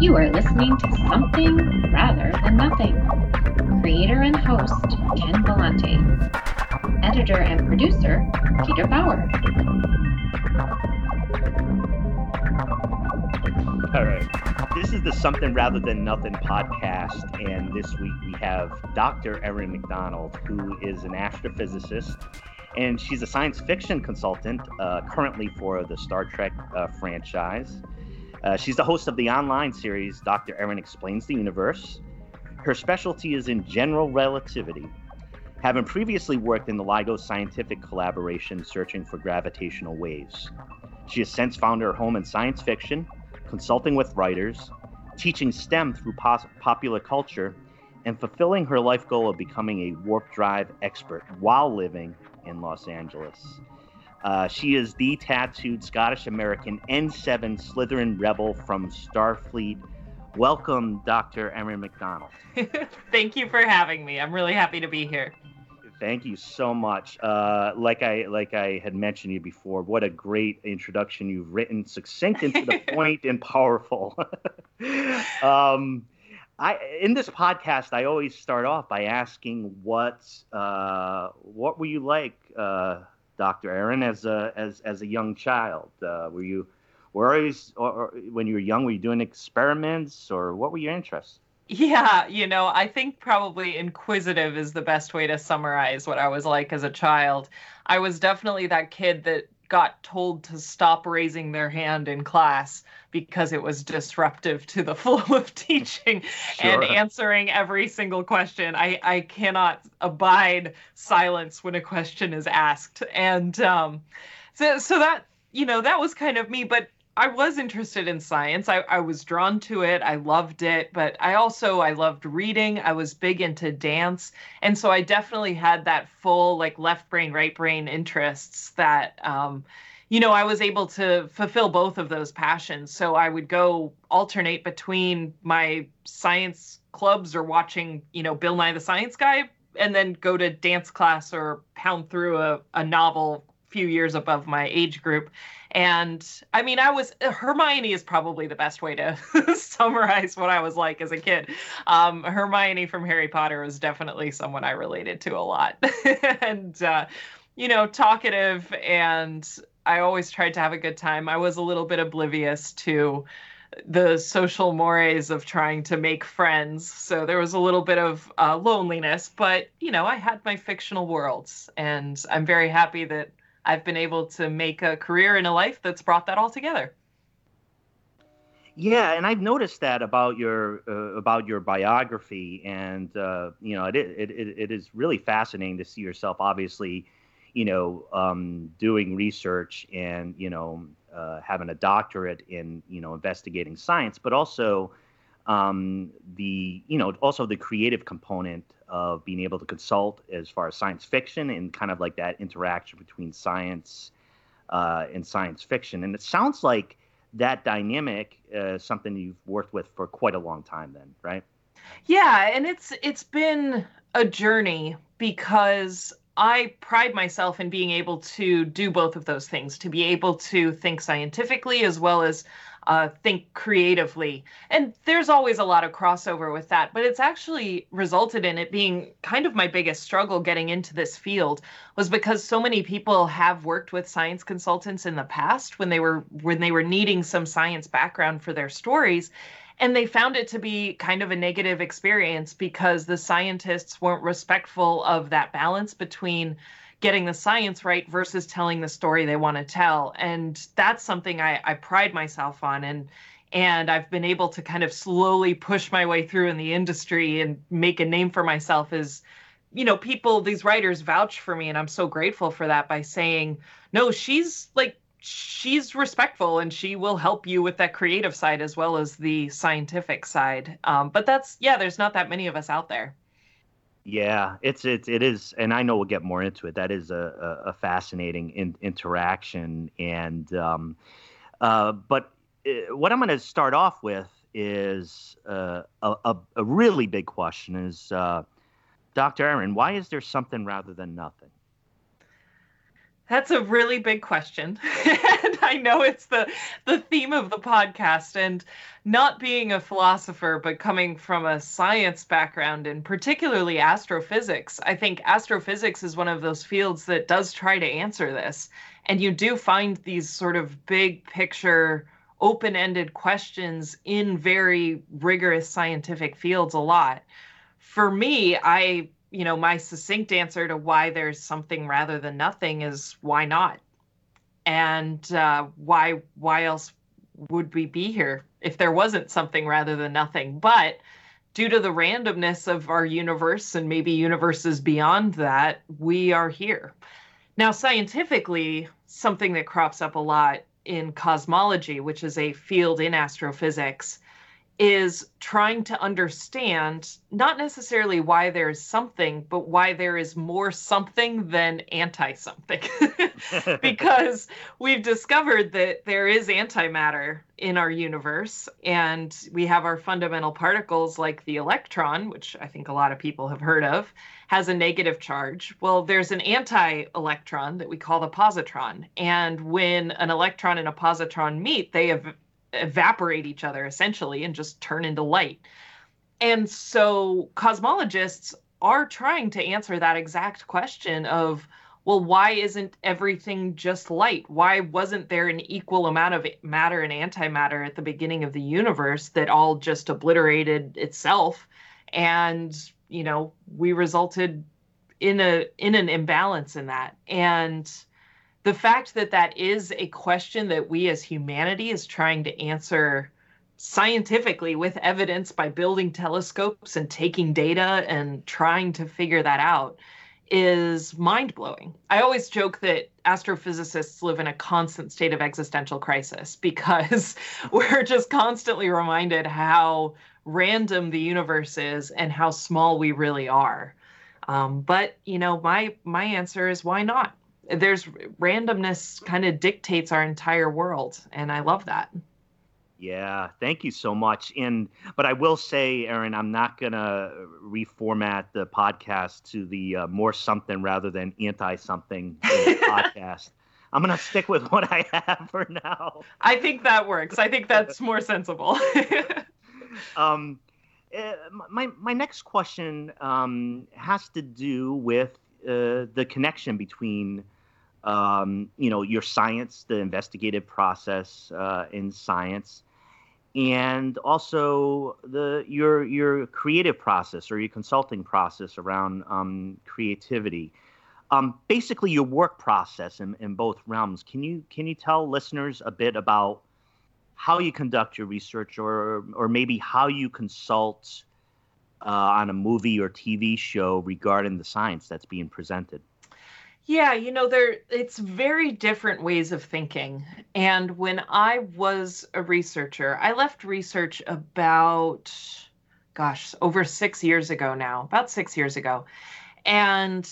You are listening to Something Rather Than Nothing. Creator and host Ken Vellante. Editor and producer Peter Bauer. All right. This is the Something Rather Than Nothing podcast, and this week we have Dr. Erin McDonald, who is an astrophysicist, and she's a science fiction consultant uh, currently for the Star Trek uh, franchise. Uh, she's the host of the online series Dr. Erin Explains the Universe. Her specialty is in general relativity, having previously worked in the LIGO scientific collaboration searching for gravitational waves. She has since found her home in science fiction, consulting with writers, teaching STEM through pos- popular culture, and fulfilling her life goal of becoming a warp drive expert while living in Los Angeles. Uh, she is the tattooed Scottish American N7 Slytherin rebel from Starfleet. Welcome, Dr. Erin McDonald. Thank you for having me. I'm really happy to be here. Thank you so much. Uh, like I like I had mentioned you before, what a great introduction you've written, succinct and to the point and powerful. um, I in this podcast, I always start off by asking what uh, what were you like uh, Dr. Erin, as a as as a young child? Uh, were you were always or, or, when you were young? Were you doing experiments, or what were your interests? Yeah, you know, I think probably inquisitive is the best way to summarize what I was like as a child. I was definitely that kid that got told to stop raising their hand in class because it was disruptive to the flow of teaching sure. and answering every single question. I, I cannot abide silence when a question is asked. And um, so, so that, you know, that was kind of me. But I was interested in science. I, I was drawn to it. I loved it, but I also I loved reading. I was big into dance, and so I definitely had that full like left brain, right brain interests that um, you know I was able to fulfill both of those passions. So I would go alternate between my science clubs or watching you know Bill Nye the Science Guy, and then go to dance class or pound through a, a novel few years above my age group. And I mean, I was Hermione is probably the best way to summarize what I was like as a kid. Um, Hermione from Harry Potter was definitely someone I related to a lot. and, uh, you know, talkative, and I always tried to have a good time. I was a little bit oblivious to the social mores of trying to make friends. So there was a little bit of uh, loneliness, but you know, I had my fictional worlds, and I'm very happy that I've been able to make a career in a life that's brought that all together. Yeah, and I've noticed that about your uh, about your biography, and uh, you know, it, it it it is really fascinating to see yourself. Obviously, you know, um, doing research and you know, uh, having a doctorate in you know investigating science, but also um, the you know also the creative component of being able to consult as far as science fiction and kind of like that interaction between science uh, and science fiction. And it sounds like that dynamic is something you've worked with for quite a long time then, right? Yeah, and it's it's been a journey because I pride myself in being able to do both of those things, to be able to think scientifically as well as uh, think creatively. And there's always a lot of crossover with that, but it's actually resulted in it being kind of my biggest struggle getting into this field was because so many people have worked with science consultants in the past when they were when they were needing some science background for their stories and they found it to be kind of a negative experience because the scientists weren't respectful of that balance between getting the science right versus telling the story they want to tell. And that's something I, I pride myself on. And and I've been able to kind of slowly push my way through in the industry and make a name for myself as you know people these writers vouch for me and i'm so grateful for that by saying no she's like she's respectful and she will help you with that creative side as well as the scientific side um, but that's yeah there's not that many of us out there yeah, it's it it is, and I know we'll get more into it. That is a a, fascinating in, interaction, and um, uh, but uh, what I'm going to start off with is uh, a, a really big question: is uh, Dr. Erin, why is there something rather than nothing? That's a really big question. and I know it's the the theme of the podcast and not being a philosopher but coming from a science background and particularly astrophysics. I think astrophysics is one of those fields that does try to answer this. And you do find these sort of big picture open-ended questions in very rigorous scientific fields a lot. For me, I you know, my succinct answer to why there's something rather than nothing is why not? And uh, why why else would we be here if there wasn't something rather than nothing? But due to the randomness of our universe and maybe universes beyond that, we are here. Now, scientifically, something that crops up a lot in cosmology, which is a field in astrophysics, is trying to understand not necessarily why there's something, but why there is more something than anti something. because we've discovered that there is antimatter in our universe, and we have our fundamental particles like the electron, which I think a lot of people have heard of, has a negative charge. Well, there's an anti electron that we call the positron. And when an electron and a positron meet, they have evaporate each other essentially and just turn into light. And so cosmologists are trying to answer that exact question of well why isn't everything just light why wasn't there an equal amount of matter and antimatter at the beginning of the universe that all just obliterated itself and you know we resulted in a in an imbalance in that and the fact that that is a question that we as humanity is trying to answer scientifically with evidence by building telescopes and taking data and trying to figure that out is mind blowing. I always joke that astrophysicists live in a constant state of existential crisis because we're just constantly reminded how random the universe is and how small we really are. Um, but you know, my my answer is why not? There's randomness kind of dictates our entire world and i love that. Yeah thank you so much. And but i will say Erin i'm not gonna reformat the podcast to the uh, more something rather than anti something podcast. I'm gonna stick with what i have for now. I think that works. I think that's more sensible. Um uh, my my next question um, has to do with uh, the connection between um, you know your science, the investigative process uh, in science, and also the your your creative process or your consulting process around um, creativity. Um, basically, your work process in, in both realms. Can you can you tell listeners a bit about how you conduct your research, or or maybe how you consult uh, on a movie or TV show regarding the science that's being presented? Yeah, you know, there it's very different ways of thinking. And when I was a researcher, I left research about gosh, over 6 years ago now, about 6 years ago. And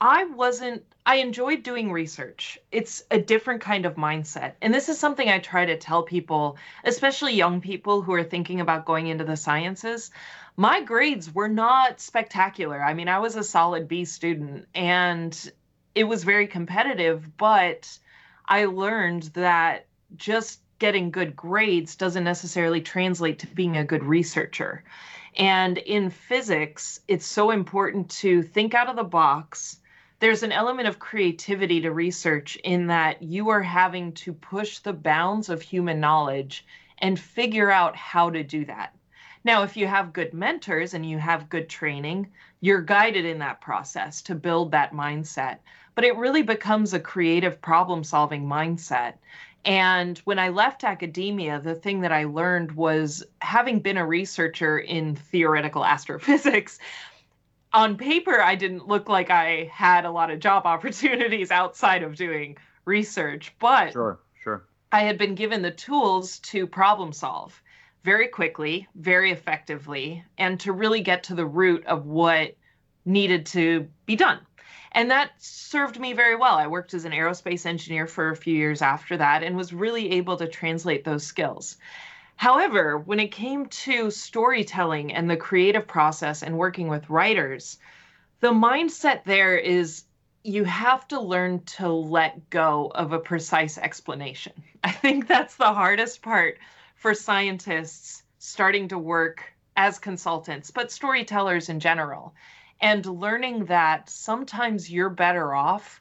I wasn't I enjoyed doing research. It's a different kind of mindset. And this is something I try to tell people, especially young people who are thinking about going into the sciences my grades were not spectacular. I mean, I was a solid B student and it was very competitive, but I learned that just getting good grades doesn't necessarily translate to being a good researcher. And in physics, it's so important to think out of the box. There's an element of creativity to research in that you are having to push the bounds of human knowledge and figure out how to do that. Now, if you have good mentors and you have good training, you're guided in that process to build that mindset. But it really becomes a creative problem solving mindset. And when I left academia, the thing that I learned was having been a researcher in theoretical astrophysics, on paper, I didn't look like I had a lot of job opportunities outside of doing research, but sure, sure. I had been given the tools to problem solve very quickly, very effectively, and to really get to the root of what needed to be done. And that served me very well. I worked as an aerospace engineer for a few years after that and was really able to translate those skills. However, when it came to storytelling and the creative process and working with writers, the mindset there is you have to learn to let go of a precise explanation. I think that's the hardest part for scientists starting to work as consultants, but storytellers in general. And learning that sometimes you're better off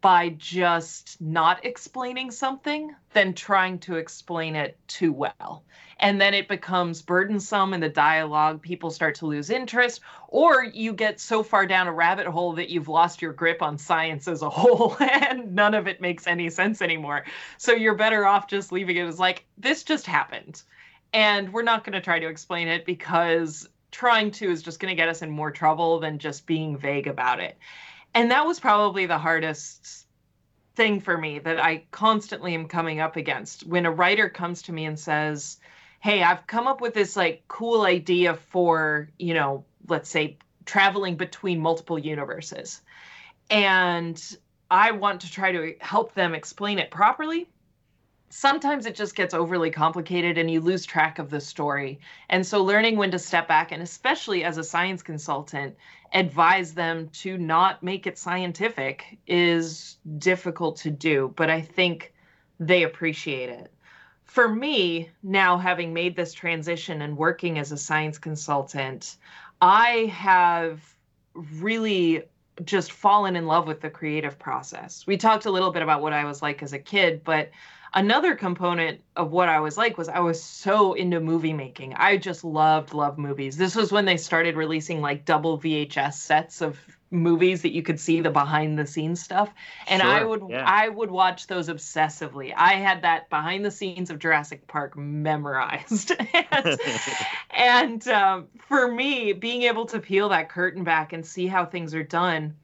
by just not explaining something than trying to explain it too well. And then it becomes burdensome in the dialogue. People start to lose interest, or you get so far down a rabbit hole that you've lost your grip on science as a whole and none of it makes any sense anymore. So you're better off just leaving it as like, this just happened. And we're not going to try to explain it because trying to is just going to get us in more trouble than just being vague about it and that was probably the hardest thing for me that I constantly am coming up against when a writer comes to me and says, "Hey, I've come up with this like cool idea for, you know, let's say traveling between multiple universes." And I want to try to help them explain it properly sometimes it just gets overly complicated and you lose track of the story. And so learning when to step back and especially as a science consultant, advise them to not make it scientific is difficult to do, but I think they appreciate it. For me, now having made this transition and working as a science consultant, I have really just fallen in love with the creative process. We talked a little bit about what I was like as a kid, but another component of what I was like was I was so into movie making. I just loved loved movies. This was when they started releasing like double VHS sets of movies that you could see the behind the scenes stuff and sure, i would yeah. i would watch those obsessively i had that behind the scenes of jurassic park memorized and, and um, for me being able to peel that curtain back and see how things are done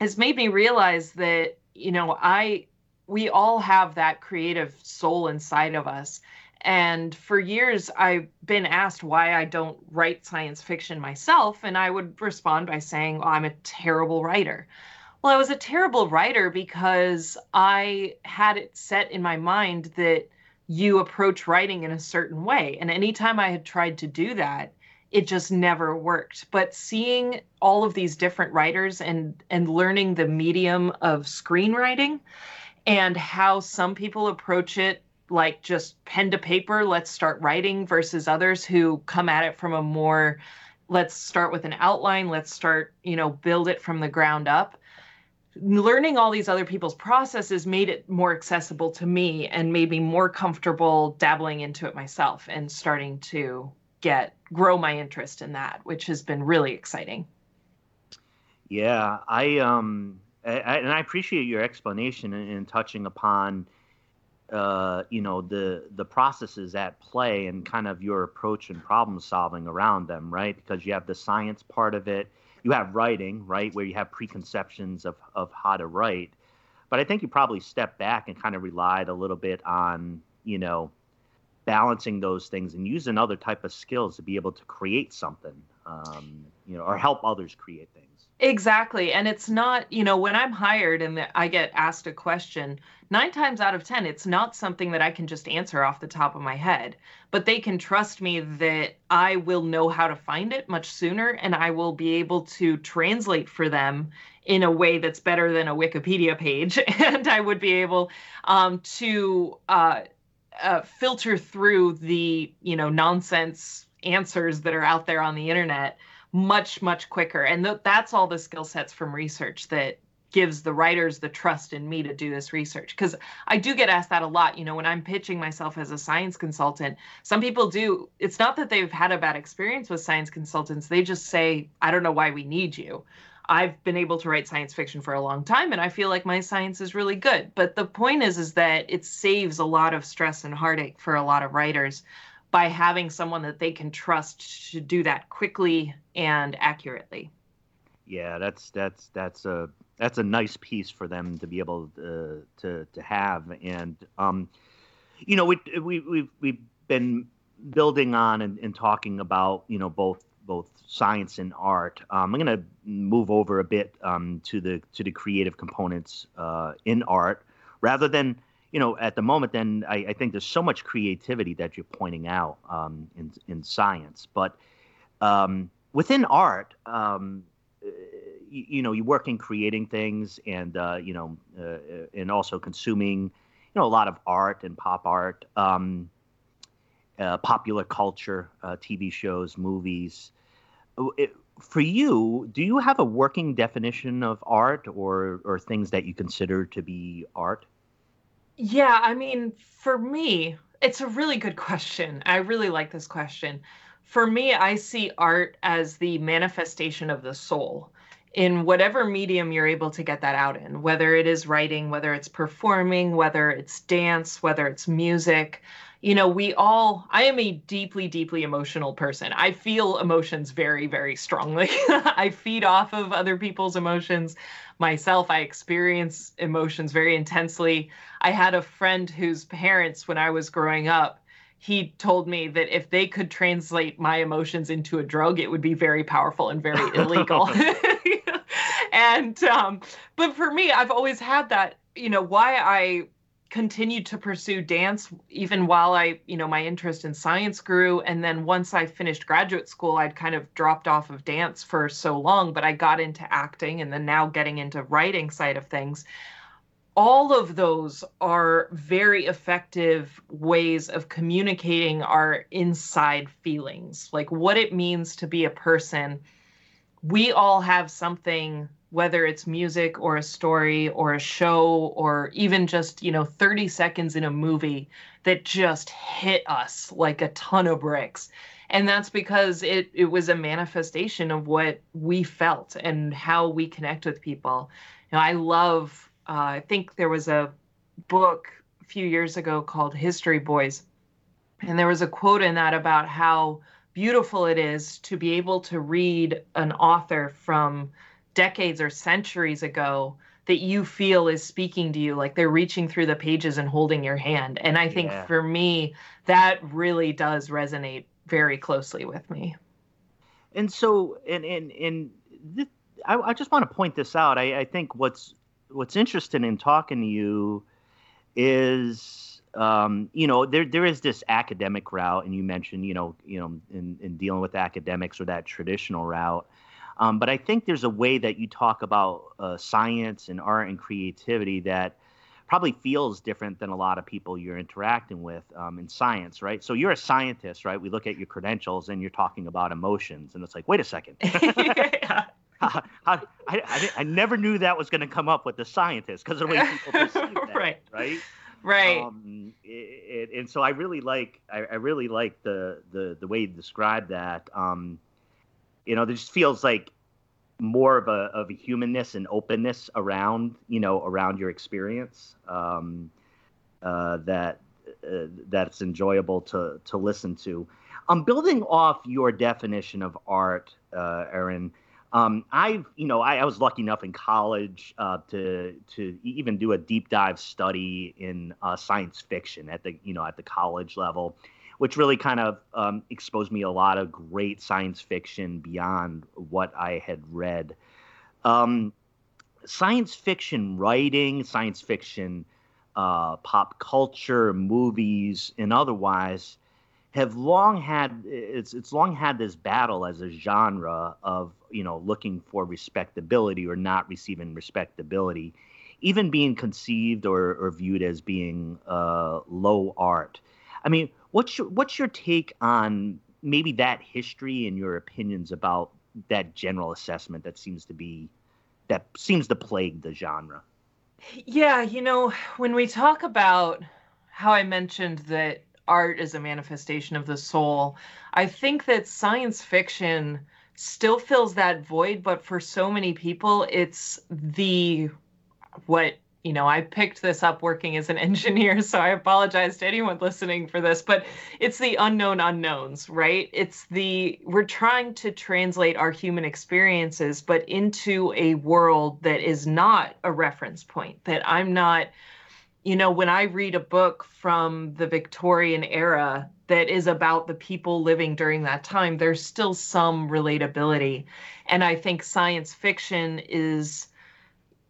has made me realize that you know i we all have that creative soul inside of us. And for years, I've been asked why I don't write science fiction myself. And I would respond by saying, well, I'm a terrible writer. Well, I was a terrible writer because I had it set in my mind that you approach writing in a certain way. And anytime I had tried to do that, it just never worked. But seeing all of these different writers and and learning the medium of screenwriting and how some people approach it like just pen to paper, let's start writing, versus others who come at it from a more let's start with an outline, let's start, you know, build it from the ground up. Learning all these other people's processes made it more accessible to me and made me more comfortable dabbling into it myself and starting to get grow my interest in that, which has been really exciting. Yeah, I um and I appreciate your explanation in, touching upon, uh, you know, the the processes at play and kind of your approach and problem solving around them, right? Because you have the science part of it, you have writing, right, where you have preconceptions of of how to write, but I think you probably stepped back and kind of relied a little bit on, you know, balancing those things and using other type of skills to be able to create something, um, you know, or help others create things. Exactly. And it's not, you know, when I'm hired and I get asked a question, nine times out of 10, it's not something that I can just answer off the top of my head. But they can trust me that I will know how to find it much sooner and I will be able to translate for them in a way that's better than a Wikipedia page. and I would be able um, to uh, uh, filter through the, you know, nonsense answers that are out there on the internet much much quicker. And th- that's all the skill sets from research that gives the writers the trust in me to do this research. Because i do get asked that a lot you know when i'm pitching myself as a science consultant some people do it's not that they've had a bad experience with science consultants they just say i don't know why we need you. I've been able to write science fiction for a long time and i feel like my science is really good. But the point is is that it saves a lot of stress and heartache for a lot of writers by having someone that they can trust to do that quickly and accurately. Yeah, that's that's that's a that's a nice piece for them to be able to to, to have, and um, you know, we we we've we've been building on and, and talking about you know both both science and art. Um, I'm going to move over a bit um, to the to the creative components uh, in art, rather than you know, at the moment, then I, I, think there's so much creativity that you're pointing out um, in in science, but um, within art, um, you, you, know you work in creating things and uh, you know uh, and also consuming you know a lot of art and pop art, um, uh, popular culture, uh, TV shows, movies. It, for you, do you have a working definition of art or or things that you consider to be art? Yeah, I mean, for me, it's a really good question. I really like this question. For me, I see art as the manifestation of the soul in whatever medium you're able to get that out in, whether it is writing, whether it's performing, whether it's dance, whether it's music. You know, we all, I am a deeply, deeply emotional person. I feel emotions very, very strongly. I feed off of other people's emotions myself. I experience emotions very intensely. I had a friend whose parents, when I was growing up, he told me that if they could translate my emotions into a drug, it would be very powerful and very illegal. and um, but for me, I've always had that. You know why I continued to pursue dance even while I, you know, my interest in science grew. And then once I finished graduate school, I'd kind of dropped off of dance for so long, but I got into acting and then now getting into writing side of things. All of those are very effective ways of communicating our inside feelings, like what it means to be a person. We all have something whether it's music or a story or a show or even just, you know, 30 seconds in a movie that just hit us like a ton of bricks. And that's because it it was a manifestation of what we felt and how we connect with people. You know, I love uh, I think there was a book a few years ago called History Boys. And there was a quote in that about how beautiful it is to be able to read an author from decades or centuries ago that you feel is speaking to you like they're reaching through the pages and holding your hand. And i think yeah. for me that really does resonate very closely with me. And so and and and this, I, I, just want to point this out. I, I think what's what's interesting in talking to you is um, you know there there is this academic route and you mentioned you know you know in, in dealing with academics or that traditional route um, but I think there's a way that you talk about uh, science and art and creativity that probably feels different than a lot of people you're interacting with um, in science, right? So you're a scientist, right? We look at your credentials and you're talking about emotions, and it's like, wait a second. yeah. I, I, I, never knew that was going to come up with the scientist because of the way people perceive that, right? Right. Right. Um, it, it, and so I really like I, I, really like the the the way you describe that. Um, you know, there just feels like more of a of a humanness and openness around you know around your experience um, uh, that uh, that's enjoyable to to listen to. I'm building off your definition of art, uh, Erin. Um, I've, you know, I, I, was lucky enough in college uh, to to even do a deep dive study in uh, science fiction at the, you know, at the college level, which really kind of um, exposed me a lot of great science fiction beyond what I had read. Um, science fiction writing, science fiction uh, pop culture, movies, and otherwise have long had it's it's long had this battle as a genre of you know looking for respectability or not receiving respectability, even being conceived or, or viewed as being uh, low art. I mean, What's your what's your take on maybe that history and your opinions about that general assessment that seems to be that seems to plague the genre? Yeah, you know, when we talk about how I mentioned that art is a manifestation of the soul, I think that science fiction still fills that void, but for so many people, it's the what you know, I picked this up working as an engineer, so I apologize to anyone listening for this, but it's the unknown unknowns, right? It's the, we're trying to translate our human experiences, but into a world that is not a reference point, that I'm not, you know, when I read a book from the Victorian era that is about the people living during that time, there's still some relatability. And I think science fiction is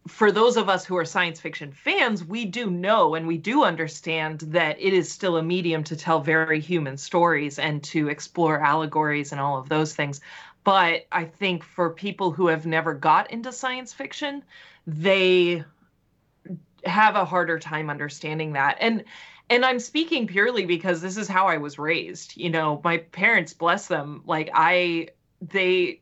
for those of us who are science fiction fans, we do know and we do understand that it is still a medium to tell very human stories and to explore allegories and all of those things. But I think for people who have never got into science fiction, they have a harder time understanding that. And and I'm speaking purely because this is how I was raised. You know, my parents, bless them, like I they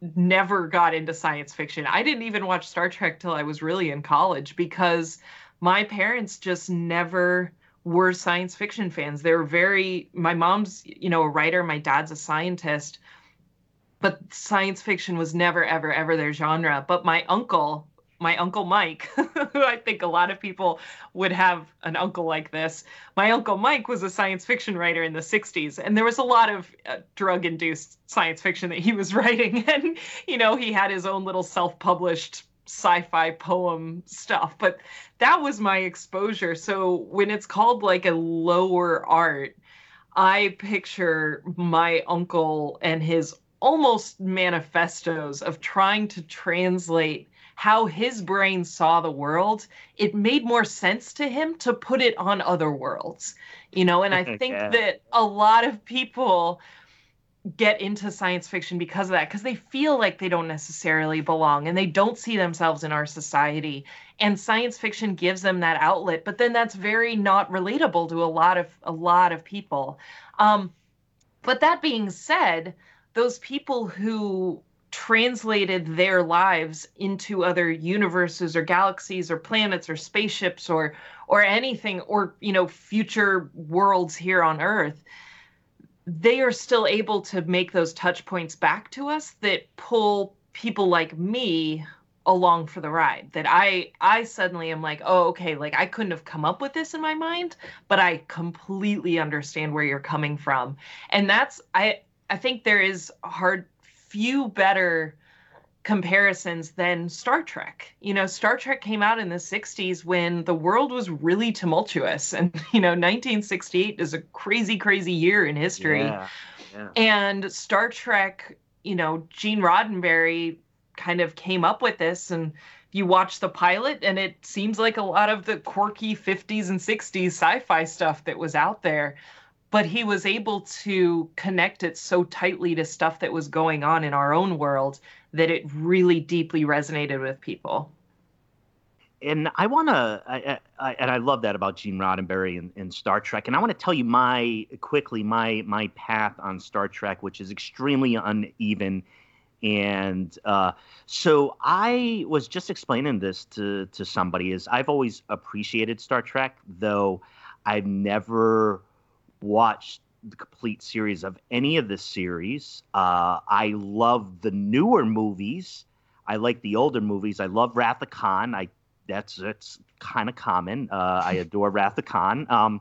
never got into science fiction. I didn't even watch Star Trek till I was really in college because my parents just never were science fiction fans. They were very my mom's, you know, a writer, my dad's a scientist, but science fiction was never ever ever their genre. But my uncle my uncle Mike, who I think a lot of people would have an uncle like this. My uncle Mike was a science fiction writer in the 60s, and there was a lot of uh, drug induced science fiction that he was writing. And, you know, he had his own little self published sci fi poem stuff, but that was my exposure. So when it's called like a lower art, I picture my uncle and his almost manifestos of trying to translate how his brain saw the world, it made more sense to him to put it on other worlds. You know, and I think yeah. that a lot of people get into science fiction because of that because they feel like they don't necessarily belong and they don't see themselves in our society and science fiction gives them that outlet but then that's very not relatable to a lot of a lot of people um, but that being said those people who translated their lives into other universes or galaxies or planets or spaceships or or anything or you know future worlds here on earth they are still able to make those touch points back to us that pull people like me along for the ride that i i suddenly am like oh okay like i couldn't have come up with this in my mind but i completely understand where you're coming from. And that's i i think there is hard few better comparisons than Star Trek. You know, Star Trek came out in the 60s when the world was really tumultuous. And, you know, 1968 is a crazy, crazy year in history. Yeah, yeah. And Star Trek, you know, Gene Roddenberry kind of came up with this. And you watch the pilot, and it seems like a lot of the quirky 50s and 60s sci fi stuff that was out there but he was able to connect it so tightly to stuff that was going on in our own world that it really deeply resonated with people. And I want to, and I love that about Gene Roddenberry and, and Star Trek. And I want to tell you my quickly my my path on Star Trek, which is extremely uneven. And uh, so I was just explaining this to to somebody. Is I've always appreciated Star Trek, though I've never watched the complete series of any of the series. Uh, I love the newer movies. I like the older movies. I love Wrath of Khan. I that's that's kind of common. Uh, I adore Wrath of Khan. Um,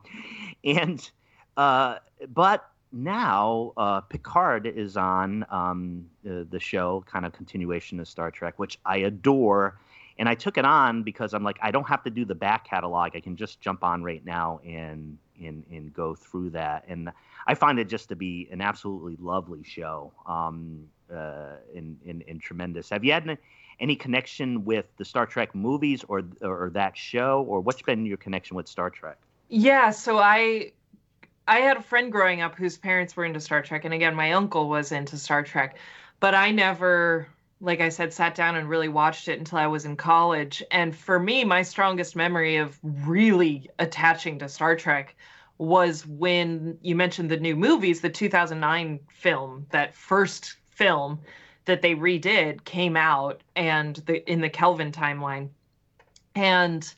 and uh, but now uh, Picard is on um, the, the show, kind of continuation of Star Trek, which I adore. And I took it on because I'm like, I don't have to do the back catalog. I can just jump on right now and and and go through that. And I find it just to be an absolutely lovely show, um, uh, and, and, and tremendous. Have you had any connection with the Star Trek movies or or that show, or what's been your connection with Star Trek? Yeah, so I I had a friend growing up whose parents were into Star Trek, and again, my uncle was into Star Trek, but I never like I said, sat down and really watched it until I was in college. And for me, my strongest memory of really attaching to Star Trek was when you mentioned the new movies, the 2009 film, that first film that they redid came out and the in the Kelvin timeline. And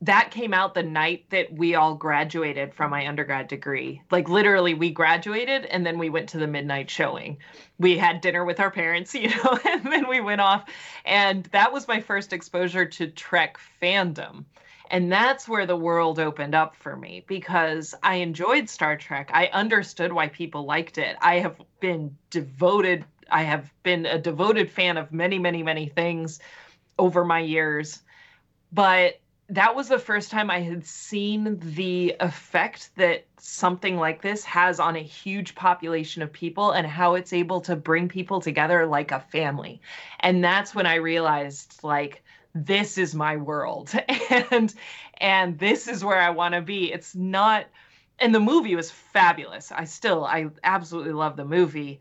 that came out the night that we all graduated from my undergrad degree. Like literally we graduated and then we went to the midnight showing. We had dinner with our parents, you know, and then we went off and that was my first exposure to Trek fandom. And that's where the world opened up for me because I enjoyed Star Trek. I understood why people liked it. I have been devoted I have been a devoted fan of many many many things over my years. But that was the first time I had seen the effect that something like this has on a huge population of people and how it's able to bring people together like a family. And that's when I realized like this is my world and and this is where I want to be. It's not and the movie was fabulous. I still I absolutely love the movie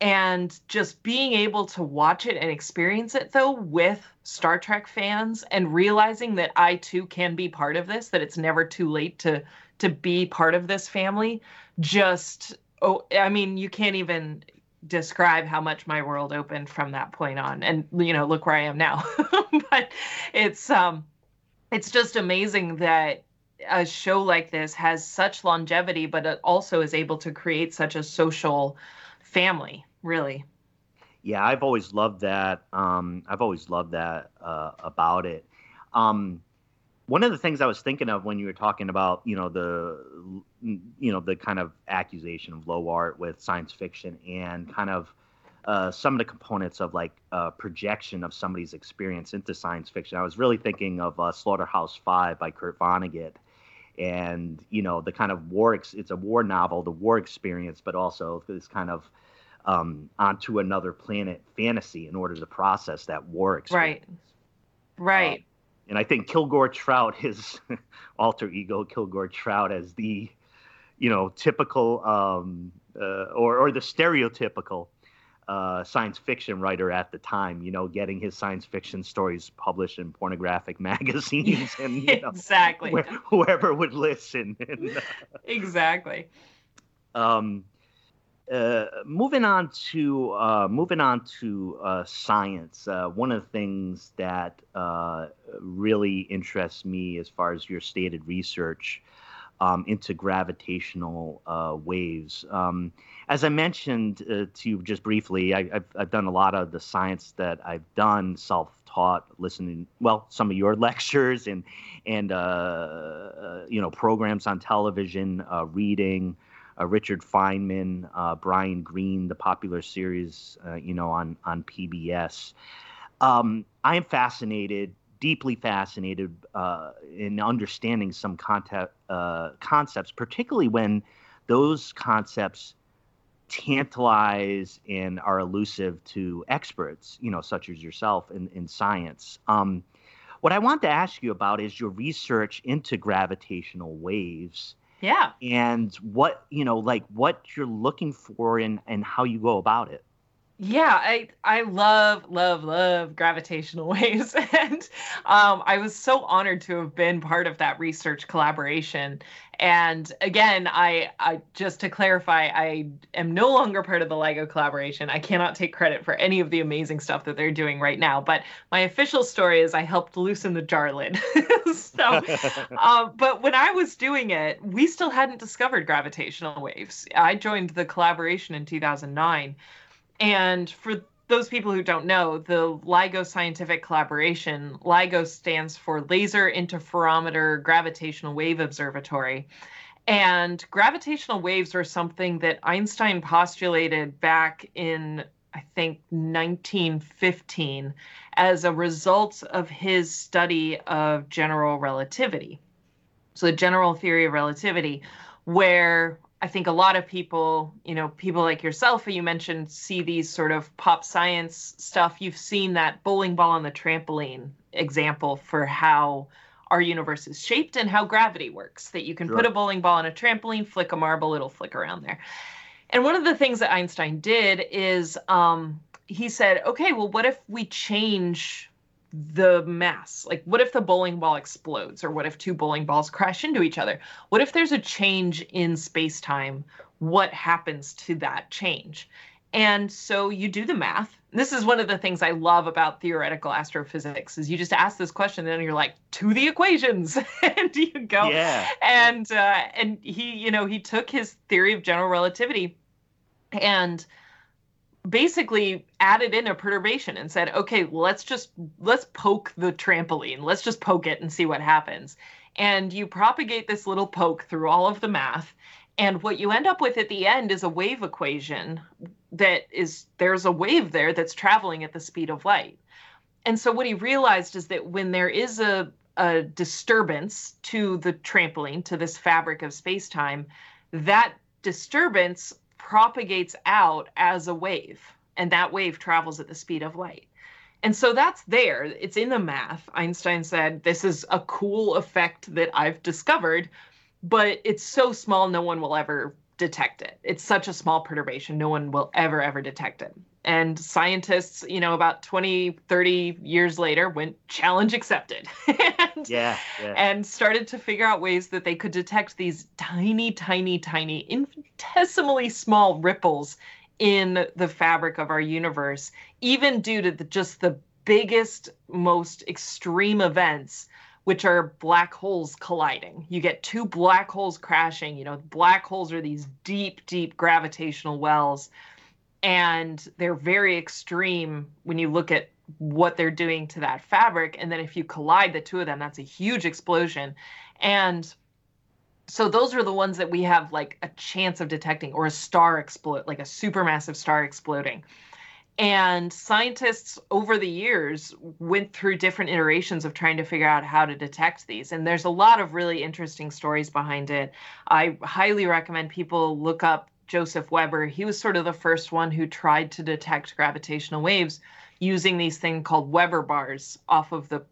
and just being able to watch it and experience it though with Star Trek fans and realizing that I too can be part of this, that it's never too late to to be part of this family. Just oh, I mean, you can't even describe how much my world opened from that point on. And you know, look where I am now. but it's um it's just amazing that a show like this has such longevity, but it also is able to create such a social family, really. Yeah, I've always loved that. Um, I've always loved that uh, about it. Um, one of the things I was thinking of when you were talking about, you know, the, you know, the kind of accusation of low art with science fiction and kind of uh, some of the components of like uh, projection of somebody's experience into science fiction. I was really thinking of uh, Slaughterhouse Five by Kurt Vonnegut, and you know the kind of war. Ex- it's a war novel, the war experience, but also this kind of um, onto another planet fantasy in order to process that war experience. Right. Right. Uh, and I think Kilgore Trout, his alter ego, Kilgore Trout, as the, you know, typical um, uh, or or the stereotypical uh, science fiction writer at the time. You know, getting his science fiction stories published in pornographic magazines and you know, exactly wh- whoever would listen. And, uh, exactly. Um, uh, moving on to uh, moving on to uh, science, uh, one of the things that uh, really interests me, as far as your stated research um, into gravitational waves. Um, as I mentioned to you just briefly, I, have I've done a lot of the science that I've done self-taught, listening well some of your lectures and and you know programs on television, reading uh, Richard Feynman, uh, Brian Greene, the popular series, uh, you know, on on PBS. Um, I am fascinated, deeply fascinated uh, in understanding some concept, uh, concepts, particularly when those concepts tantalize and are elusive to experts, you know, such as yourself in, in science. Um, what I want to ask you about is your research into gravitational waves yeah. And what, you know, like what you're looking for and and how you go about it. Yeah, I I love love love gravitational waves, and um, I was so honored to have been part of that research collaboration. And again, I, I just to clarify, I am no longer part of the LIGO collaboration. I cannot take credit for any of the amazing stuff that they're doing right now. But my official story is I helped loosen the jar lid. so, um, but when I was doing it, we still hadn't discovered gravitational waves. I joined the collaboration in 2009 and for those people who don't know, the LIGO scientific collaboration, LIGO stands for Laser Interferometer Gravitational Wave Observatory. And gravitational waves are something that Einstein postulated back in, I think, 1915 as a result of his study of general relativity. So, the general theory of relativity, where I think a lot of people, you know, people like yourself, you mentioned, see these sort of pop science stuff. You've seen that bowling ball on the trampoline example for how our universe is shaped and how gravity works. That you can sure. put a bowling ball on a trampoline, flick a marble, it'll flick around there. And one of the things that Einstein did is um, he said, okay, well, what if we change the mass? Like, what if the bowling ball explodes, or what if two bowling balls crash into each other? What if there's a change in space time? What happens to that change? And so you do the math. This is one of the things I love about theoretical astrophysics is you just ask this question and then you're like to the equations and you go yeah. and uh, and he you know he took his theory of general relativity and basically added in a perturbation and said, okay, let's just let's poke the trampoline. Let's just poke it and see what happens. And you propagate this little poke through all of the math. And what you end up with at the end is a wave equation that is there's a wave there that's traveling at the speed of light. And so what he realized is that when there is a, a disturbance to the trampoline, to this fabric of space time, that disturbance propagates out as a wave, and that wave travels at the speed of light. And so that's there. It's in the math. Einstein said, This is a cool effect that I've discovered, but it's so small, no one will ever detect it. It's such a small perturbation, no one will ever, ever detect it. And scientists, you know, about 20, 30 years later went challenge accepted. and, yeah, yeah. And started to figure out ways that they could detect these tiny, tiny, tiny, infinitesimally small ripples in the fabric of our universe, even due to the, just the biggest, most extreme events which are black holes colliding. You get two black holes crashing. You know, black holes are these deep, deep gravitational wells, and they're very extreme when you look at what they're doing to that fabric. And then if you collide the two of them, that's a huge explosion. And so those are the ones that we have like a chance of detecting, or a star explode, like a supermassive star exploding. And scientists over the years went through different iterations of trying to figure out how to detect these. And there's a lot of really interesting stories behind it. I highly recommend people look up Joseph Weber. He was sort of the first one who tried to detect gravitational waves using these thing called Weber bars off of the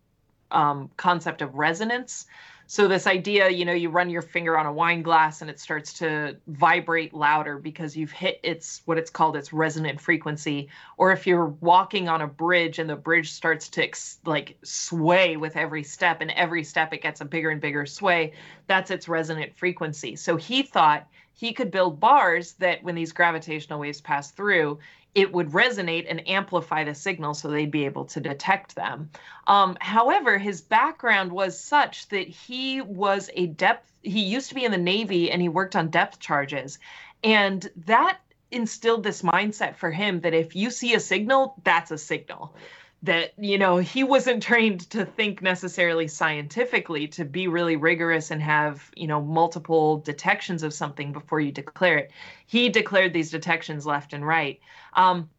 um, concept of resonance. So this idea, you know, you run your finger on a wine glass and it starts to vibrate louder because you've hit its what it's called its resonant frequency. Or if you're walking on a bridge and the bridge starts to like sway with every step, and every step it gets a bigger and bigger sway, that's its resonant frequency. So he thought he could build bars that when these gravitational waves pass through, it would resonate and amplify the signal so they'd be able to detect them. Um, however, his background was such that he was a depth, he used to be in the Navy and he worked on depth charges. And that instilled this mindset for him that if you see a signal, that's a signal that you know he wasn't trained to think necessarily scientifically to be really rigorous and have you know multiple detections of something before you declare it. He declared these detections left and right. Um,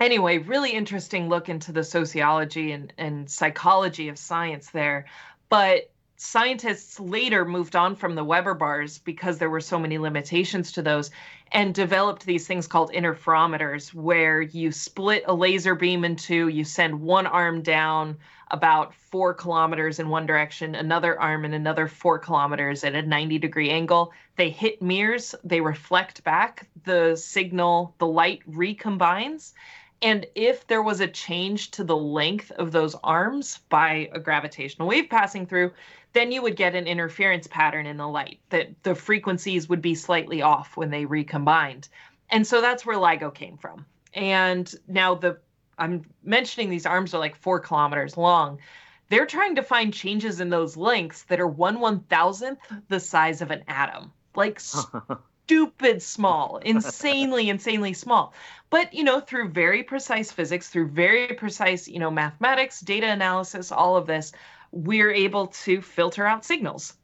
anyway really interesting look into the sociology and, and psychology of science there. But scientists later moved on from the Weber bars because there were so many limitations to those and developed these things called interferometers where you split a laser beam in two, you send one arm down about four kilometers in one direction, another arm in another four kilometers at a 90 degree angle. They hit mirrors, they reflect back, the signal, the light recombines, and if there was a change to the length of those arms by a gravitational wave passing through, then you would get an interference pattern in the light that the frequencies would be slightly off when they recombined. And so that's where LIGO came from. And now the I'm mentioning these arms are like four kilometers long. They're trying to find changes in those lengths that are one one thousandth the size of an atom. Like stupid small, insanely, insanely small. But, you know, through very precise physics, through very precise, you know, mathematics, data analysis, all of this, we're able to filter out signals.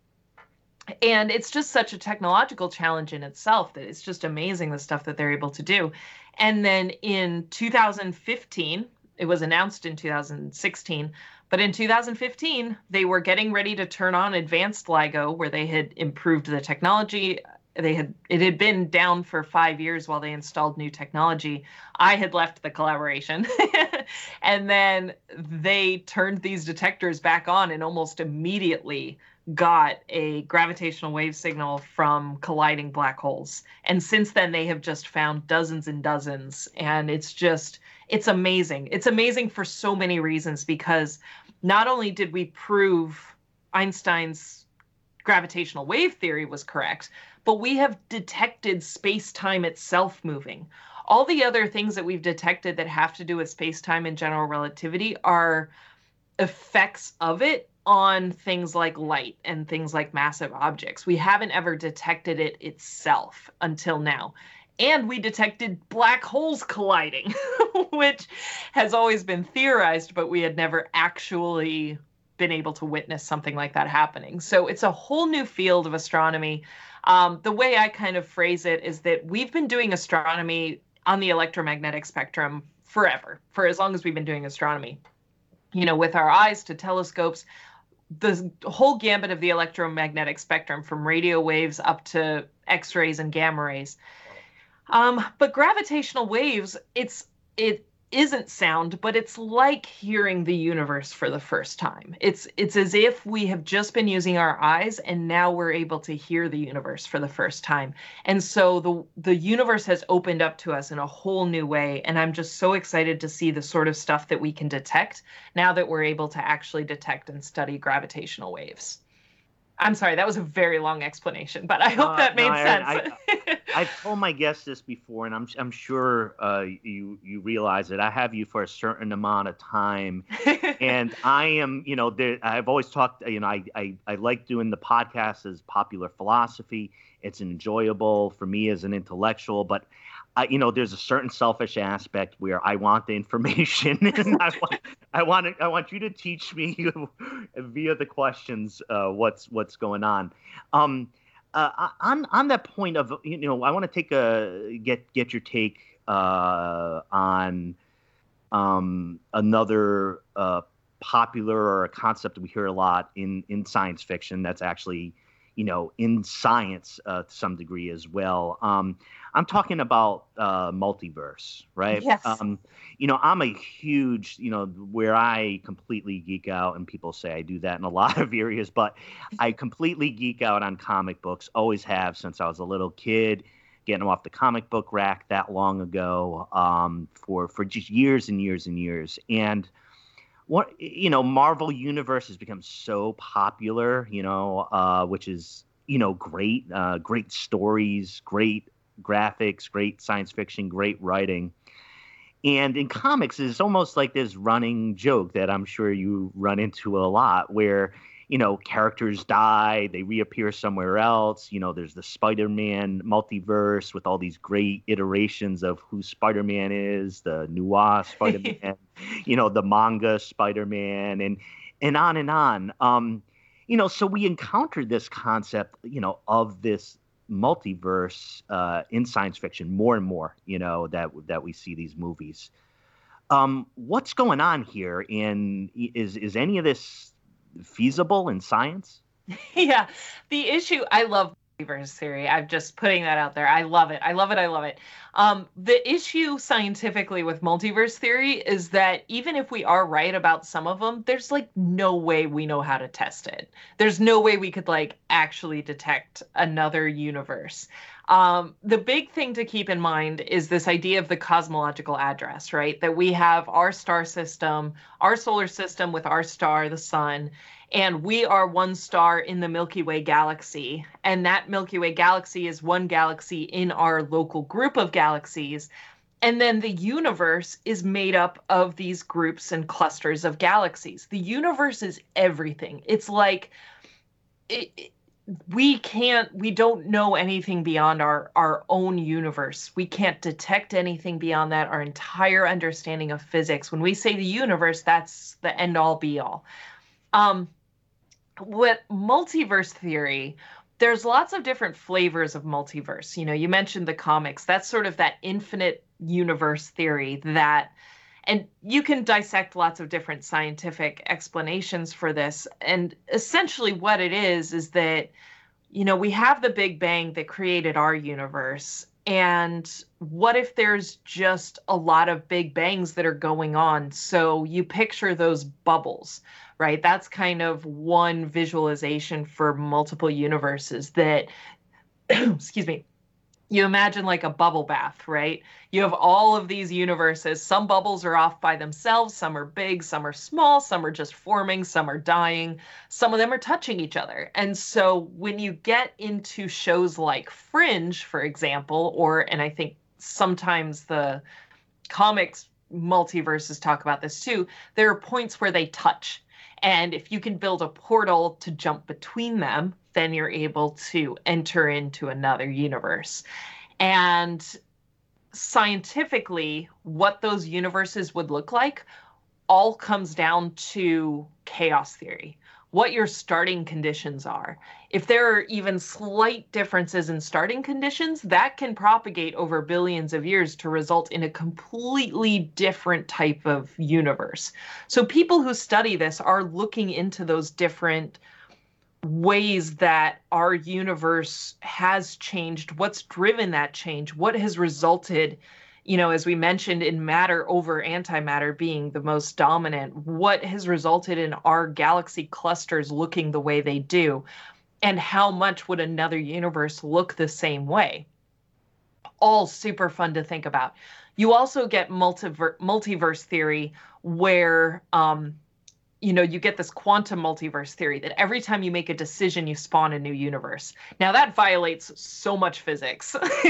And it's just such a technological challenge in itself that it's just amazing the stuff that they're able to do. And then in 2015, it was announced in 2016, but in 2015, they were getting ready to turn on advanced LIGO, where they had improved the technology they had it had been down for five years while they installed new technology. I had left the collaboration. And then they turned these detectors back on and almost immediately got a gravitational wave signal from colliding black holes. And since then they have just found dozens and dozens. And it's just it's amazing. It's amazing for so many reasons because not only did we prove einstein's gravitational wave theory was correct but we have detected space time itself moving. All the other things that we've detected that have to do with space time and general relativity are effects of it on things like light and things like massive objects. We haven't ever detected it itself until now. And we detected black holes colliding, which has always been theorized, but we had never actually been able to witness something like that happening. So it's a whole new field of astronomy um, the way I kind of phrase it is that we've been doing astronomy on the electromagnetic spectrum forever, for as long as we've been doing astronomy. You know, with our eyes to telescopes, the whole gambit of the electromagnetic spectrum from radio waves up to X rays and gamma rays. Um, but gravitational waves, it's it isn't sound, but it's like hearing the universe for the first time. It's it's as if we have just been using our eyes and now we're able to hear the universe for the first time. And so the the universe has opened up to us in a whole new way and I'm just so excited to see the sort of stuff that we can detect now that we're able to actually detect and study gravitational waves. I'm sorry, that was a very long explanation, but I hope uh, that made no, sense. I, have told my guests this before, and I'm I'm sure uh, you you realize it. I have you for a certain amount of time, and I am, you know, there, I've always talked. You know, I, I I like doing the podcast as popular philosophy. It's enjoyable for me as an intellectual, but I, you know, there's a certain selfish aspect where I want the information, and I want, I want, I want you to teach me via the questions uh, what's what's going on. Um, uh, on on that point of, you know, I want to take a get get your take uh, on um, another uh, popular or a concept we hear a lot in in science fiction that's actually you know, in science uh, to some degree as well. Um, I'm talking about uh, multiverse, right? Yes. Um, you know, I'm a huge, you know, where I completely geek out, and people say I do that in a lot of areas, but I completely geek out on comic books, always have since I was a little kid, getting them off the comic book rack that long ago um, for, for just years and years and years. And what you know marvel universe has become so popular you know uh, which is you know great uh, great stories great graphics great science fiction great writing and in comics it's almost like this running joke that i'm sure you run into a lot where you know, characters die, they reappear somewhere else. You know, there's the Spider Man multiverse with all these great iterations of who Spider Man is, the noir Spider Man, you know, the manga Spider Man, and and on and on. Um, you know, so we encountered this concept, you know, of this multiverse uh, in science fiction more and more. You know, that that we see these movies. Um, what's going on here? And is is any of this feasible in science? yeah. The issue I love multiverse theory. I'm just putting that out there. I love it. I love it. I love it. Um, the issue scientifically with multiverse theory is that even if we are right about some of them, there's like no way we know how to test it. There's no way we could like actually detect another universe. Um, the big thing to keep in mind is this idea of the cosmological address, right? That we have our star system, our solar system with our star, the sun, and we are one star in the Milky Way galaxy. And that Milky Way galaxy is one galaxy in our local group of galaxies. And then the universe is made up of these groups and clusters of galaxies. The universe is everything. It's like, it, we can't we don't know anything beyond our our own universe we can't detect anything beyond that our entire understanding of physics when we say the universe that's the end all be all um what multiverse theory there's lots of different flavors of multiverse. You know you mentioned the comics. That's sort of that infinite universe theory that and you can dissect lots of different scientific explanations for this. And essentially what it is is that you know we have the big bang that created our universe and what if there's just a lot of big bangs that are going on? So you picture those bubbles right? That's kind of one visualization for multiple universes that excuse me you imagine like a bubble bath, right? You have all of these universes. Some bubbles are off by themselves, some are big, some are small, some are just forming, some are dying, some of them are touching each other. And so when you get into shows like Fringe, for example, or, and I think sometimes the comics multiverses talk about this too, there are points where they touch. And if you can build a portal to jump between them, then you're able to enter into another universe. And scientifically, what those universes would look like all comes down to chaos theory what your starting conditions are. If there are even slight differences in starting conditions, that can propagate over billions of years to result in a completely different type of universe. So, people who study this are looking into those different ways that our universe has changed, what's driven that change, what has resulted you know, as we mentioned, in matter over antimatter being the most dominant, what has resulted in our galaxy clusters looking the way they do? And how much would another universe look the same way? All super fun to think about. You also get multiver- multiverse theory where um, you know, you get this quantum multiverse theory that every time you make a decision, you spawn a new universe. Now that violates so much physics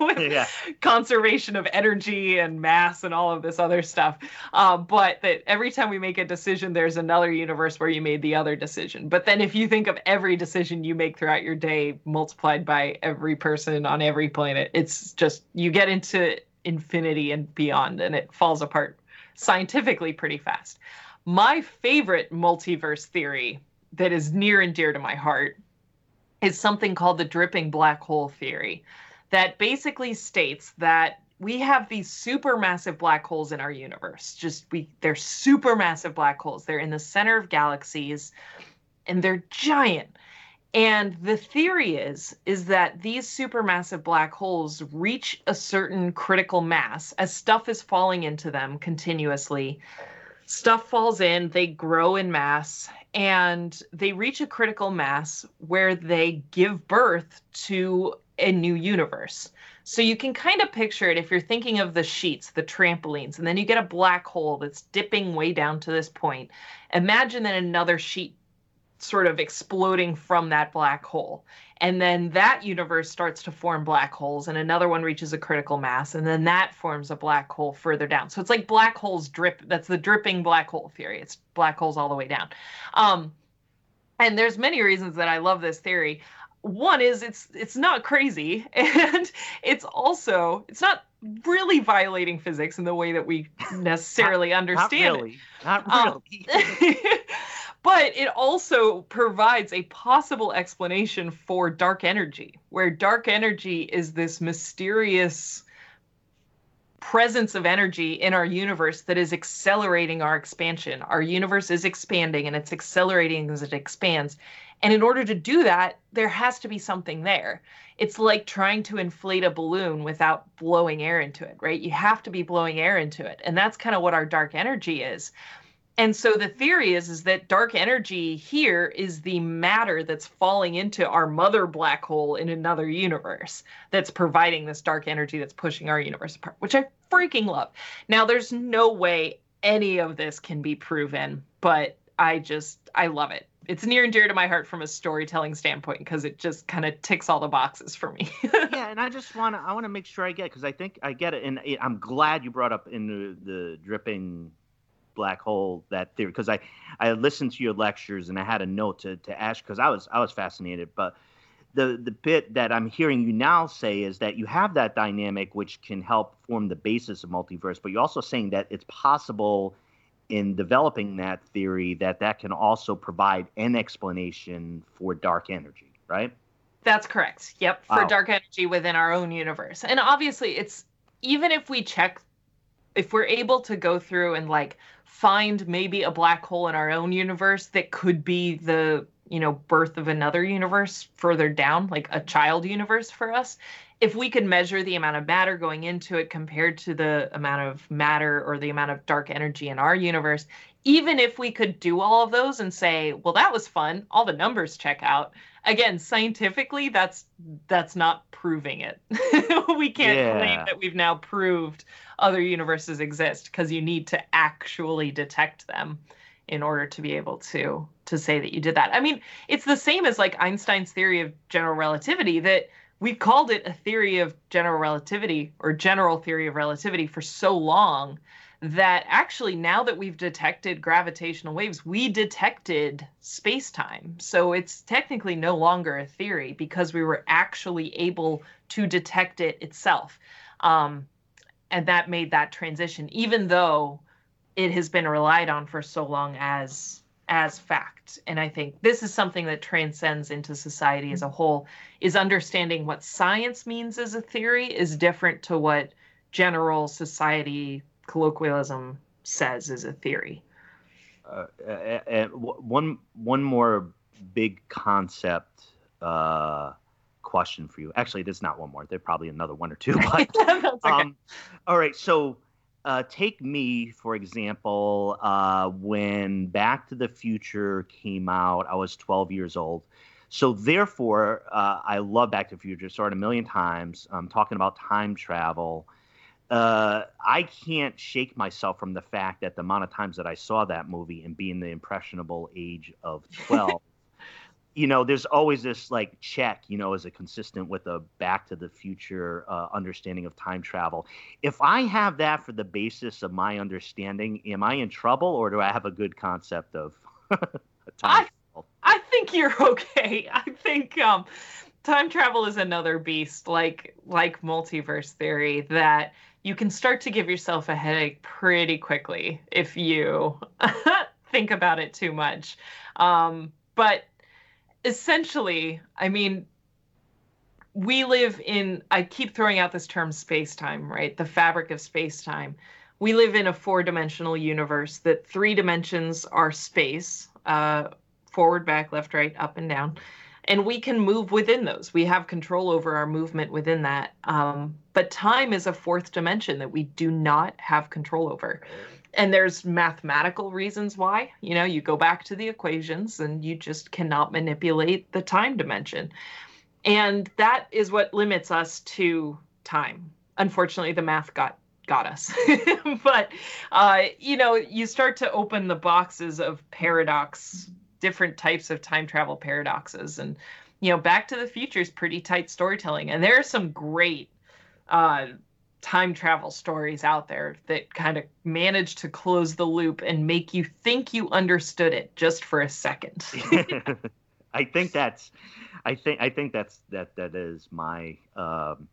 with yeah. conservation of energy and mass and all of this other stuff. Uh, but that every time we make a decision, there's another universe where you made the other decision. But then if you think of every decision you make throughout your day multiplied by every person on every planet, it's just you get into infinity and beyond, and it falls apart scientifically pretty fast. My favorite multiverse theory that is near and dear to my heart is something called the dripping black hole theory that basically states that we have these supermassive black holes in our universe. Just we they're supermassive black holes. They're in the center of galaxies and they're giant. And the theory is is that these supermassive black holes reach a certain critical mass as stuff is falling into them continuously stuff falls in, they grow in mass, and they reach a critical mass where they give birth to a new universe. So you can kind of picture it if you're thinking of the sheets, the trampolines, and then you get a black hole that's dipping way down to this point. Imagine then another sheet sort of exploding from that black hole and then that universe starts to form black holes and another one reaches a critical mass and then that forms a black hole further down so it's like black holes drip that's the dripping black hole theory it's black holes all the way down um, and there's many reasons that i love this theory one is it's it's not crazy and it's also it's not really violating physics in the way that we necessarily not, understand not really. it. Not really. Um, but it also provides a possible explanation for dark energy, where dark energy is this mysterious presence of energy in our universe that is accelerating our expansion. Our universe is expanding and it's accelerating as it expands. And in order to do that, there has to be something there. It's like trying to inflate a balloon without blowing air into it, right? You have to be blowing air into it. And that's kind of what our dark energy is and so the theory is is that dark energy here is the matter that's falling into our mother black hole in another universe that's providing this dark energy that's pushing our universe apart which i freaking love now there's no way any of this can be proven but i just i love it it's near and dear to my heart from a storytelling standpoint because it just kind of ticks all the boxes for me. yeah, and I just want to I want to make sure I get because I think I get it, and eh, I'm glad you brought up in the, the dripping black hole that theory because I I listened to your lectures and I had a note to to ask because I was I was fascinated, but the the bit that I'm hearing you now say is that you have that dynamic which can help form the basis of multiverse, but you're also saying that it's possible in developing that theory that that can also provide an explanation for dark energy, right? That's correct. Yep, for wow. dark energy within our own universe. And obviously it's even if we check if we're able to go through and like find maybe a black hole in our own universe that could be the you know birth of another universe further down like a child universe for us if we could measure the amount of matter going into it compared to the amount of matter or the amount of dark energy in our universe even if we could do all of those and say well that was fun all the numbers check out again scientifically that's that's not proving it we can't yeah. claim that we've now proved other universes exist because you need to actually detect them in order to be able to to say that you did that. I mean, it's the same as like Einstein's theory of general relativity that we've called it a theory of general relativity or general theory of relativity for so long that actually now that we've detected gravitational waves we detected space-time. So it's technically no longer a theory because we were actually able to detect it itself. Um, and that made that transition even though it has been relied on for so long as as fact and i think this is something that transcends into society as a whole is understanding what science means as a theory is different to what general society colloquialism says is a theory uh, and one one more big concept uh, question for you. Actually, there's not one more. There's probably another one or two. But okay. um, all right. So uh, take me for example. Uh, when Back to the Future came out, I was 12 years old. So therefore, uh, I love Back to the Future. Saw it a million times. I'm talking about time travel. Uh, I can't shake myself from the fact that the amount of times that I saw that movie and being the impressionable age of 12, you know, there's always this like check, you know, is it consistent with a Back to the Future uh, understanding of time travel? If I have that for the basis of my understanding, am I in trouble or do I have a good concept of time? I, I think you're okay. I think um, time travel is another beast, like like multiverse theory, that you can start to give yourself a headache pretty quickly if you think about it too much. Um, but essentially, I mean, we live in, I keep throwing out this term space time, right? The fabric of space time. We live in a four dimensional universe that three dimensions are space uh, forward, back, left, right, up, and down and we can move within those. We have control over our movement within that. Um, but time is a fourth dimension that we do not have control over. And there's mathematical reasons why. You know, you go back to the equations and you just cannot manipulate the time dimension. And that is what limits us to time. Unfortunately, the math got got us. but uh, you know, you start to open the boxes of paradox different types of time travel paradoxes and you know back to the future is pretty tight storytelling and there are some great uh, time travel stories out there that kind of manage to close the loop and make you think you understood it just for a second i think that's i think i think that's that that is my um,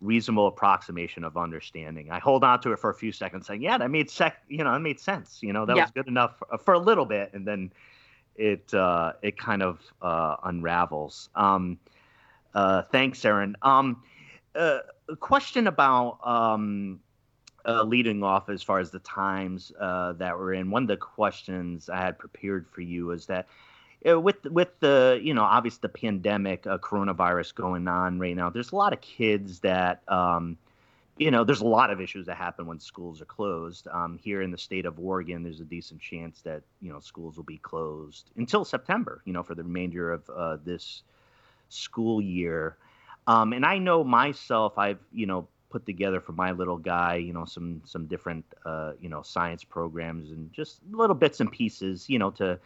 reasonable approximation of understanding i hold on to it for a few seconds saying yeah that made sec you know that made sense you know that yeah. was good enough for, for a little bit and then it uh, it kind of uh, unravels. Um, uh, thanks, Erin. Um, uh, a question about um, uh, leading off as far as the times uh, that we're in. One of the questions I had prepared for you is that with with the you know obviously the pandemic, coronavirus going on right now. There's a lot of kids that um, you know, there's a lot of issues that happen when schools are closed. Um, here in the state of Oregon, there's a decent chance that you know schools will be closed until September. You know, for the remainder of uh, this school year. Um, and I know myself, I've you know put together for my little guy, you know, some some different uh, you know science programs and just little bits and pieces, you know, to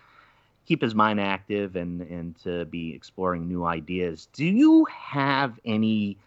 keep his mind active and and to be exploring new ideas. Do you have any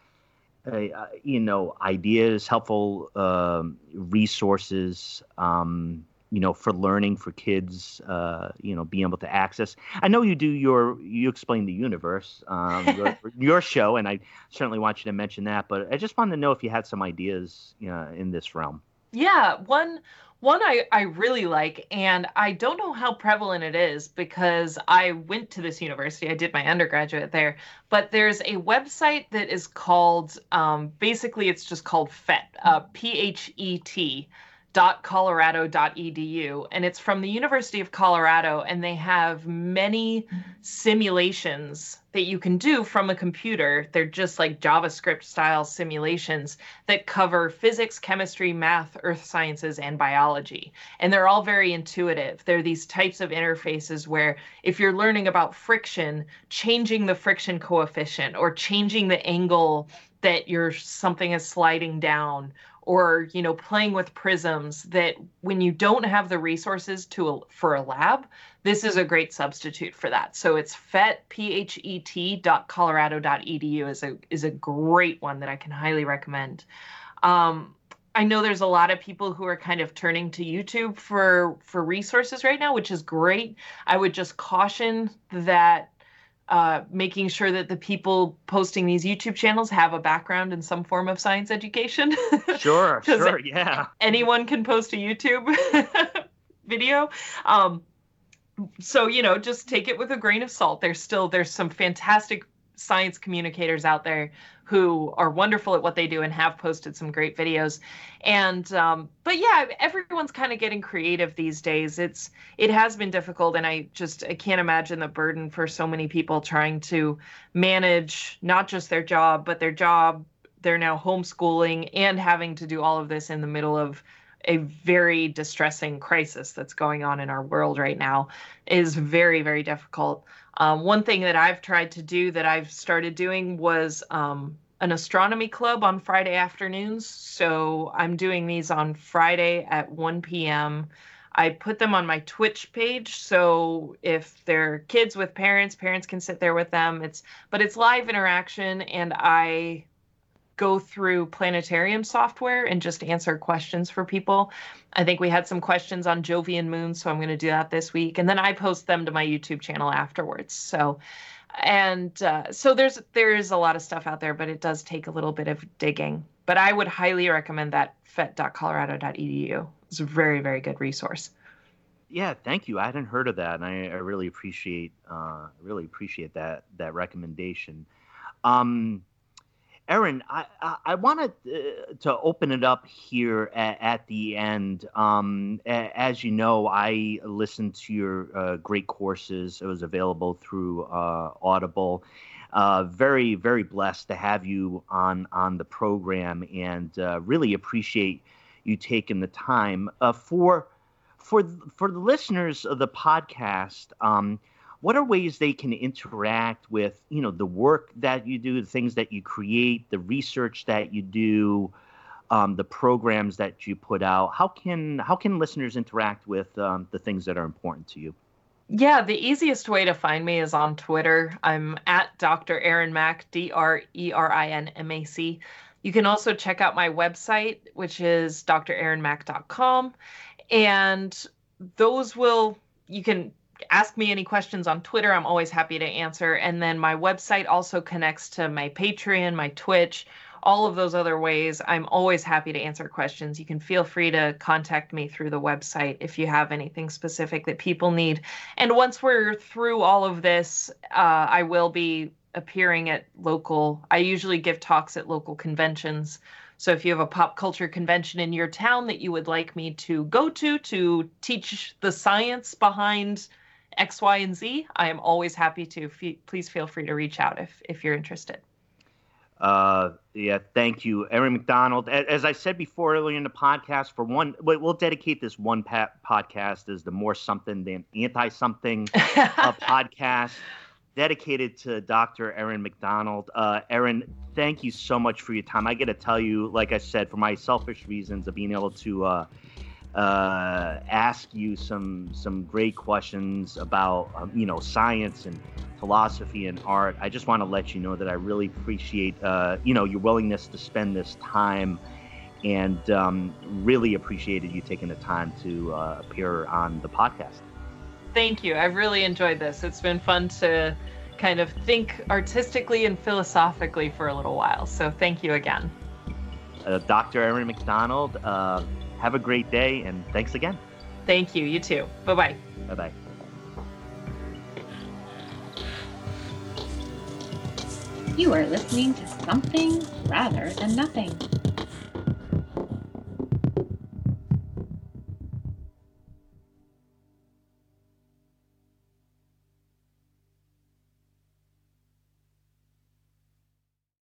uh, you know, ideas, helpful um, resources, um, you know, for learning for kids, uh, you know, being able to access. I know you do your, you explain the universe, um, your, your, show, and I certainly want you to mention that. But I just wanted to know if you had some ideas you know, in this realm. Yeah, one one I, I really like, and I don't know how prevalent it is because I went to this university. I did my undergraduate there, but there's a website that is called, um, basically, it's just called PHET, uh, P H E T colorado.edu and it's from the University of Colorado and they have many simulations that you can do from a computer. They're just like JavaScript style simulations that cover physics, chemistry, math, earth sciences and biology. And they're all very intuitive. They're these types of interfaces where if you're learning about friction, changing the friction coefficient or changing the angle that your something is sliding down or you know playing with prisms that when you don't have the resources to for a lab this is a great substitute for that. So it's phet p-h-e-t dot colorado dot edu is a is a great one that i can highly recommend. Um, i know there's a lot of people who are kind of turning to youtube for for resources right now which is great. I would just caution that uh, making sure that the people posting these YouTube channels have a background in some form of science education. Sure, sure, yeah. Anyone can post a YouTube video. Um, so you know, just take it with a grain of salt. There's still there's some fantastic science communicators out there who are wonderful at what they do and have posted some great videos. And um, but yeah, everyone's kind of getting creative these days. It's it has been difficult, and I just I can't imagine the burden for so many people trying to manage not just their job, but their job. They're now homeschooling and having to do all of this in the middle of a very distressing crisis that's going on in our world right now is very very difficult um, one thing that i've tried to do that i've started doing was um, an astronomy club on friday afternoons. So i'm doing these on friday at 1 p.m i put them on my twitch page. So if they're kids with parents parents can sit there with them. It's but it's live interaction and i go through planetarium software and just answer questions for people. I think we had some questions on Jovian moons, so I'm going to do that this week, and then I post them to my YouTube channel afterwards. So, and uh, so there's there is a lot of stuff out there, but it does take a little bit of digging. But I would highly recommend that phet.colorado.edu. It's a very very good resource. Yeah, thank you. I hadn't heard of that, and I, I really appreciate uh, really appreciate that that recommendation. Um, Erin, I, I, I wanted uh, to open it up here at, at the end. Um, as you know, I listened to your uh, great courses. It was available through uh, Audible. Uh, very, very blessed to have you on on the program, and uh, really appreciate you taking the time for for for the listeners of the podcast. Um, what are ways they can interact with you know the work that you do the things that you create the research that you do um, the programs that you put out how can how can listeners interact with um, the things that are important to you yeah, the easiest way to find me is on Twitter. I'm at Dr. Erin Mac, D R E R I N M A C. You can also check out my website, which is drerinmac.com. And those will, you can ask me any questions on Twitter. I'm always happy to answer. And then my website also connects to my Patreon, my Twitch, all of those other ways. I'm always happy to answer questions. You can feel free to contact me through the website if you have anything specific that people need. And once we're through all of this, uh, I will be appearing at local, I usually give talks at local conventions. So if you have a pop culture convention in your town that you would like me to go to to teach the science behind X, Y, and Z, I am always happy to. Please feel free to reach out if if you're interested. Uh, yeah, thank you, Erin Macdonald. As I said before earlier in the podcast, for one, we'll dedicate this one podcast as the more something than anti something uh, podcast dedicated to Dr. Erin Macdonald. Uh, Erin, thank you so much for your time. I got to tell you, like I said, for my selfish reasons of being able to uh, uh, ask you some some great questions about um, you know science and philosophy and art. I just want to let you know that I really appreciate uh, you know your willingness to spend this time, and um, really appreciated you taking the time to uh, appear on the podcast. Thank you. I've really enjoyed this. It's been fun to kind of think artistically and philosophically for a little while. So thank you again. Uh, Dr. Erin Macdonald uh, have a great day and thanks again. Thank you. You too. Bye bye. Bye bye. You are listening to Something Rather Than Nothing